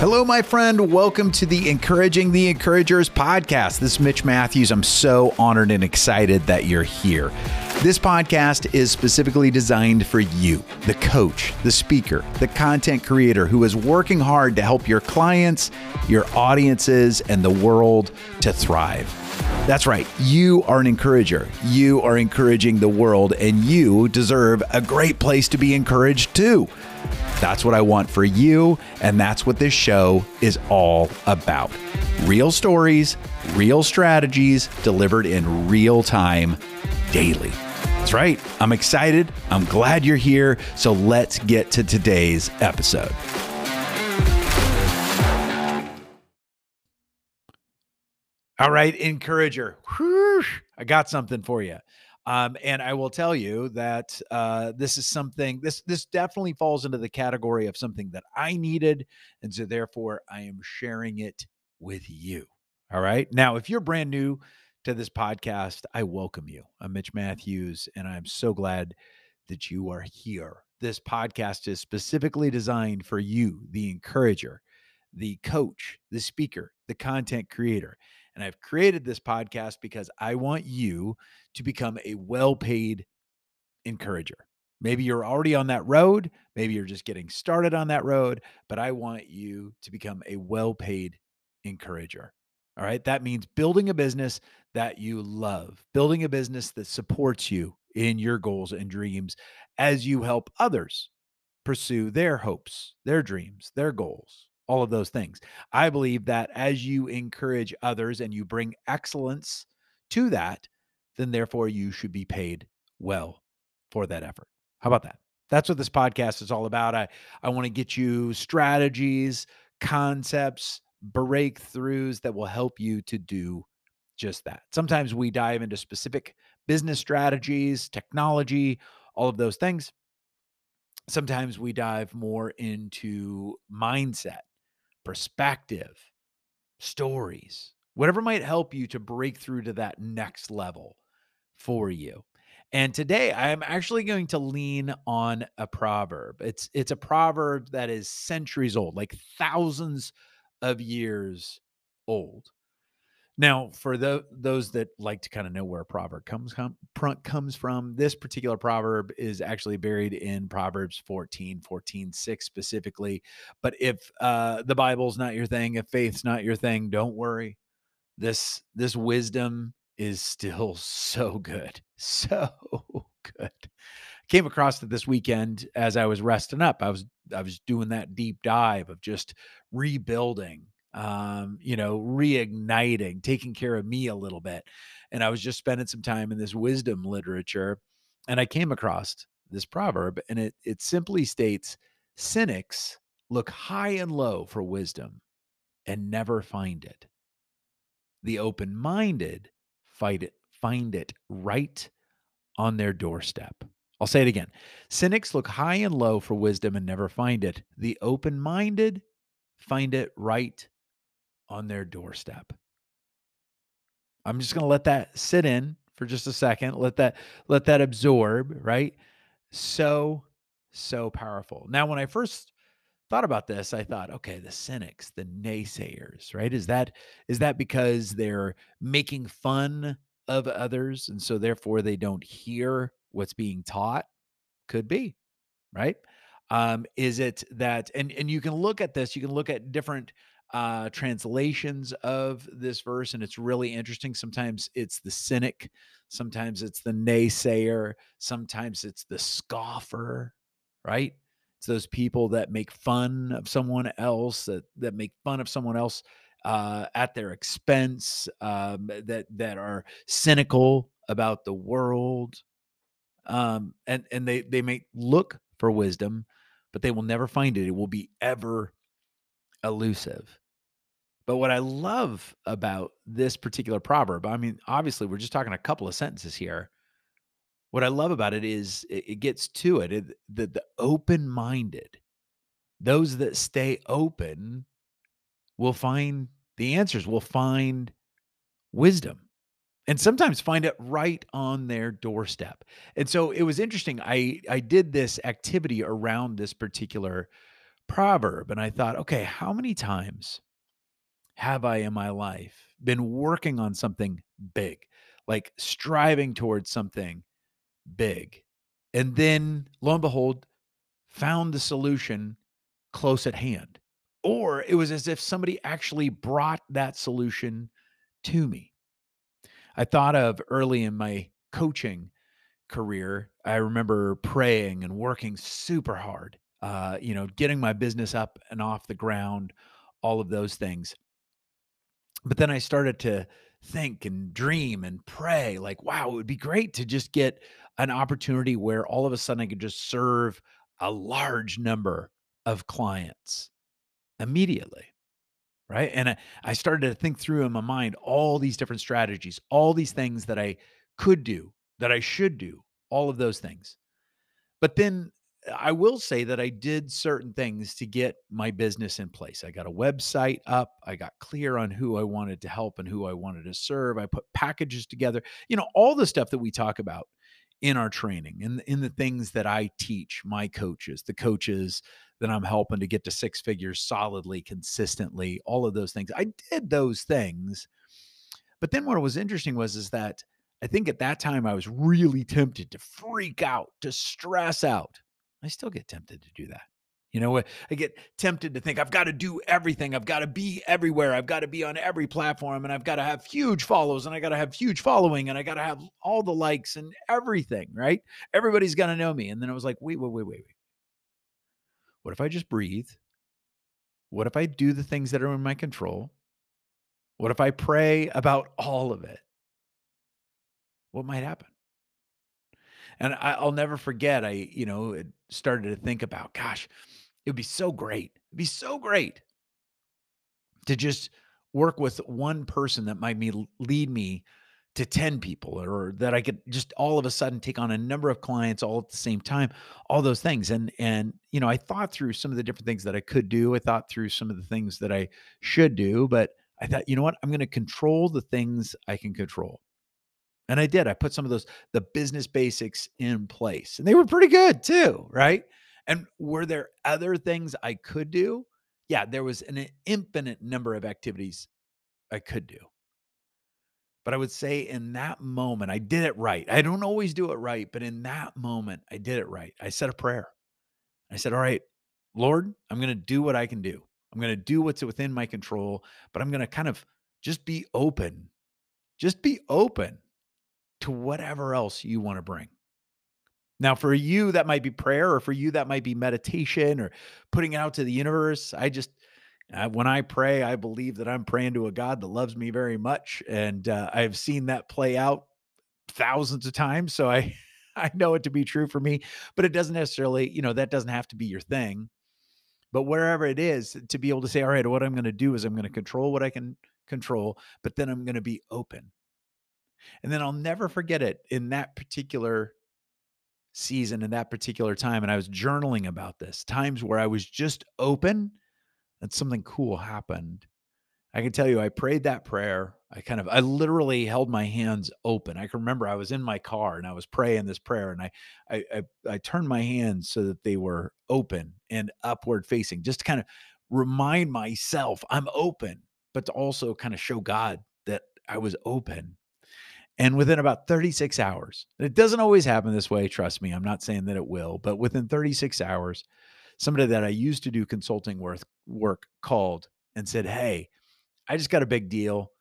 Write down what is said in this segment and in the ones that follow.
Hello, my friend. Welcome to the Encouraging the Encouragers podcast. This is Mitch Matthews. I'm so honored and excited that you're here. This podcast is specifically designed for you, the coach, the speaker, the content creator who is working hard to help your clients, your audiences, and the world to thrive. That's right. You are an encourager. You are encouraging the world, and you deserve a great place to be encouraged too. That's what I want for you, and that's what this show is all about. Real stories, real strategies delivered in real time daily. That's right. I'm excited. I'm glad you're here. So let's get to today's episode. All right, encourager. Whew, I got something for you. Um, and I will tell you that uh, this is something this this definitely falls into the category of something that I needed, and so therefore I am sharing it with you. All right. Now, if you're brand new to this podcast, I welcome you. I'm Mitch Matthews, and I'm so glad that you are here. This podcast is specifically designed for you, the encourager, the coach, the speaker, the content creator. And I've created this podcast because I want you to become a well paid encourager. Maybe you're already on that road. Maybe you're just getting started on that road, but I want you to become a well paid encourager. All right. That means building a business that you love, building a business that supports you in your goals and dreams as you help others pursue their hopes, their dreams, their goals, all of those things. I believe that as you encourage others and you bring excellence to that, then therefore you should be paid well for that effort. How about that? That's what this podcast is all about. I, I want to get you strategies, concepts, breakthroughs that will help you to do just that. Sometimes we dive into specific business strategies, technology, all of those things. Sometimes we dive more into mindset perspective, stories, whatever might help you to break through to that next level for you. And today I'm actually going to lean on a proverb. It's it's a proverb that is centuries old, like thousands of years old. Now, for the, those that like to kind of know where a proverb comes com, comes from, this particular proverb is actually buried in Proverbs 14, 14, 6 specifically. But if uh, the Bible's not your thing, if faith's not your thing, don't worry. This this wisdom is still so good, so good. Came across it this weekend as I was resting up. I was I was doing that deep dive of just rebuilding um, you know, reigniting, taking care of me a little bit. And I was just spending some time in this wisdom literature and I came across this proverb and it it simply states cynics look high and low for wisdom and never find it. The open-minded fight it find it right on their doorstep. I'll say it again. Cynics look high and low for wisdom and never find it. The open-minded find it right on their doorstep. I'm just going to let that sit in for just a second. Let that let that absorb, right? So so powerful. Now when I first thought about this, I thought, okay, the cynics, the naysayers, right? Is that is that because they're making fun of others and so therefore they don't hear what's being taught? Could be, right? Um, is it that and and you can look at this, you can look at different uh, translations of this verse, and it's really interesting. Sometimes it's the cynic, sometimes it's the naysayer, sometimes it's the scoffer, right? It's those people that make fun of someone else, that that make fun of someone else uh, at their expense, um, that that are cynical about the world, um, and and they they may look for wisdom, but they will never find it. It will be ever elusive. But what I love about this particular proverb, I mean, obviously, we're just talking a couple of sentences here. What I love about it is it, it gets to it, it the, open minded, those that stay open will find the answers, will find wisdom and sometimes find it right on their doorstep. And so it was interesting. I I did this activity around this particular proverb and I thought, okay, how many times have I in my life been working on something big, like striving towards something big, and then lo and behold, found the solution close at hand? Or it was as if somebody actually brought that solution to me. I thought of early in my coaching career, I remember praying and working super hard, uh, you know, getting my business up and off the ground, all of those things. But then I started to think and dream and pray like, wow, it would be great to just get an opportunity where all of a sudden I could just serve a large number of clients immediately. Right. And I, I started to think through in my mind all these different strategies, all these things that I could do, that I should do, all of those things. But then I will say that I did certain things to get my business in place. I got a website up. I got clear on who I wanted to help and who I wanted to serve. I put packages together, you know, all the stuff that we talk about in our training and in, in the things that I teach my coaches, the coaches that I'm helping to get to six figures solidly, consistently, all of those things. I did those things. But then what was interesting was is that I think at that time I was really tempted to freak out, to stress out. I still get tempted to do that. You know, what? I get tempted to think I've got to do everything. I've got to be everywhere. I've got to be on every platform and I've got to have huge follows and I got to have huge following and I got to have all the likes and everything, right? Everybody's going to know me. And then I was like, wait, wait, wait, wait, wait. What if I just breathe? What if I do the things that are in my control? What if I pray about all of it? What might happen? And I, will never forget, I, you know, started to think about, gosh, it would be so great. It'd be so great to just work with one person that might me lead me to 10 people or that I could just all of a sudden take on a number of clients all at the same time, all those things. And and you know, I thought through some of the different things that I could do. I thought through some of the things that I should do, but I thought, you know what? I'm going to control the things I can control. And I did. I put some of those the business basics in place. And they were pretty good too, right? And were there other things I could do? Yeah, there was an infinite number of activities I could do. But I would say in that moment, I did it right. I don't always do it right, but in that moment, I did it right. I said a prayer. I said, All right, Lord, I'm going to do what I can do. I'm going to do what's within my control, but I'm going to kind of just be open. Just be open to whatever else you want to bring. Now, for you, that might be prayer, or for you, that might be meditation or putting it out to the universe. I just, when I pray, I believe that I'm praying to a God that loves me very much. And uh, I've seen that play out thousands of times. So I, I know it to be true for me, but it doesn't necessarily, you know, that doesn't have to be your thing. But wherever it is, to be able to say, all right, what I'm going to do is I'm going to control what I can control, but then I'm going to be open. And then I'll never forget it in that particular season, in that particular time. And I was journaling about this times where I was just open and something cool happened. I can tell you, I prayed that prayer. I kind of, I literally held my hands open. I can remember I was in my car and I was praying this prayer, and I, I, I, I turned my hands so that they were open and upward facing, just to kind of remind myself I'm open, but to also kind of show God that I was open. And within about 36 hours, it doesn't always happen this way. Trust me. I'm not saying that it will, but within 36 hours, somebody that I used to do consulting work, work called and said, Hey, I just got a big deal.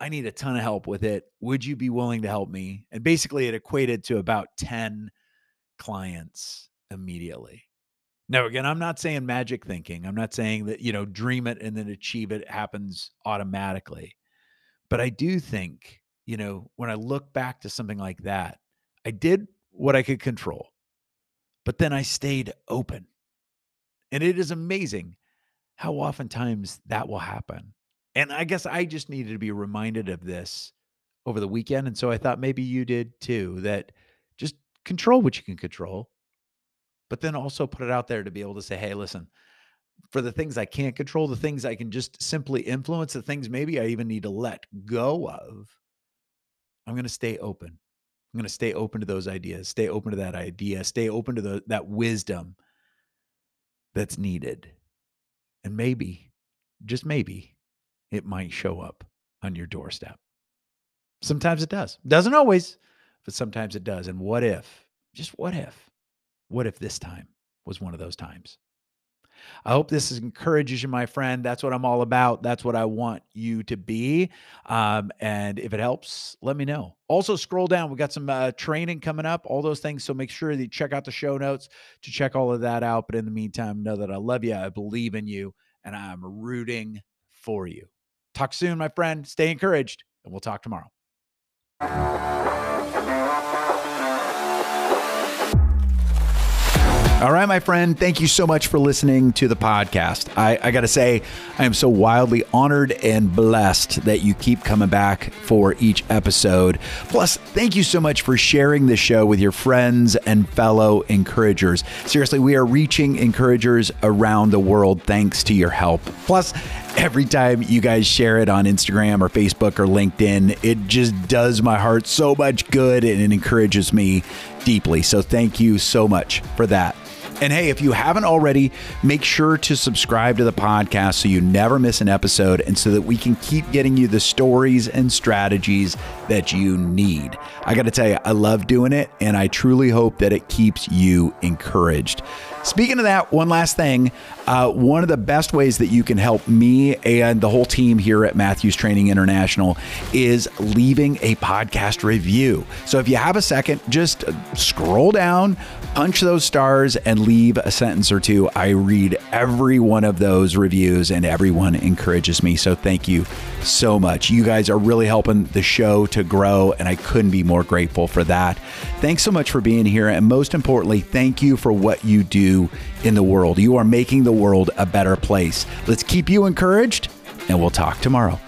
I need a ton of help with it. Would you be willing to help me? And basically, it equated to about 10 clients immediately. Now, again, I'm not saying magic thinking. I'm not saying that, you know, dream it and then achieve it happens automatically. But I do think you know, when I look back to something like that, I did what I could control, but then I stayed open. And it is amazing how oftentimes that will happen. And I guess I just needed to be reminded of this over the weekend. And so I thought maybe you did too, that just control what you can control, but then also put it out there to be able to say, hey, listen, for the things I can't control, the things I can just simply influence, the things maybe I even need to let go of, I'm going to stay open. I'm going to stay open to those ideas, stay open to that idea, stay open to the, that wisdom that's needed. And maybe, just maybe, it might show up on your doorstep. Sometimes it does. Doesn't always, but sometimes it does. And what if, just what if, what if this time was one of those times? I hope this encourages you, my friend. That's what I'm all about. That's what I want you to be. Um, and if it helps, let me know. Also, scroll down. We got some uh, training coming up, all those things. So make sure that you check out the show notes to check all of that out. But in the meantime, know that I love you. I believe in you, and I'm rooting for you. Talk soon, my friend. Stay encouraged, and we'll talk tomorrow. All right, my friend, thank you so much for listening to the podcast. I, I got to say, I am so wildly honored and blessed that you keep coming back for each episode. Plus, thank you so much for sharing the show with your friends and fellow encouragers. Seriously, we are reaching encouragers around the world thanks to your help. Plus, every time you guys share it on Instagram or Facebook or LinkedIn, it just does my heart so much good and it encourages me deeply. So, thank you so much for that. And hey, if you haven't already, make sure to subscribe to the podcast so you never miss an episode and so that we can keep getting you the stories and strategies that you need. I got to tell you, I love doing it and I truly hope that it keeps you encouraged. Speaking of that, one last thing. Uh, one of the best ways that you can help me and the whole team here at Matthews Training International is leaving a podcast review. So if you have a second, just scroll down, punch those stars, and leave a sentence or two. I read every one of those reviews, and everyone encourages me. So thank you so much. You guys are really helping the show to grow, and I couldn't be more grateful for that. Thanks so much for being here. And most importantly, thank you for what you do in the world. You are making the world a better place. Let's keep you encouraged, and we'll talk tomorrow.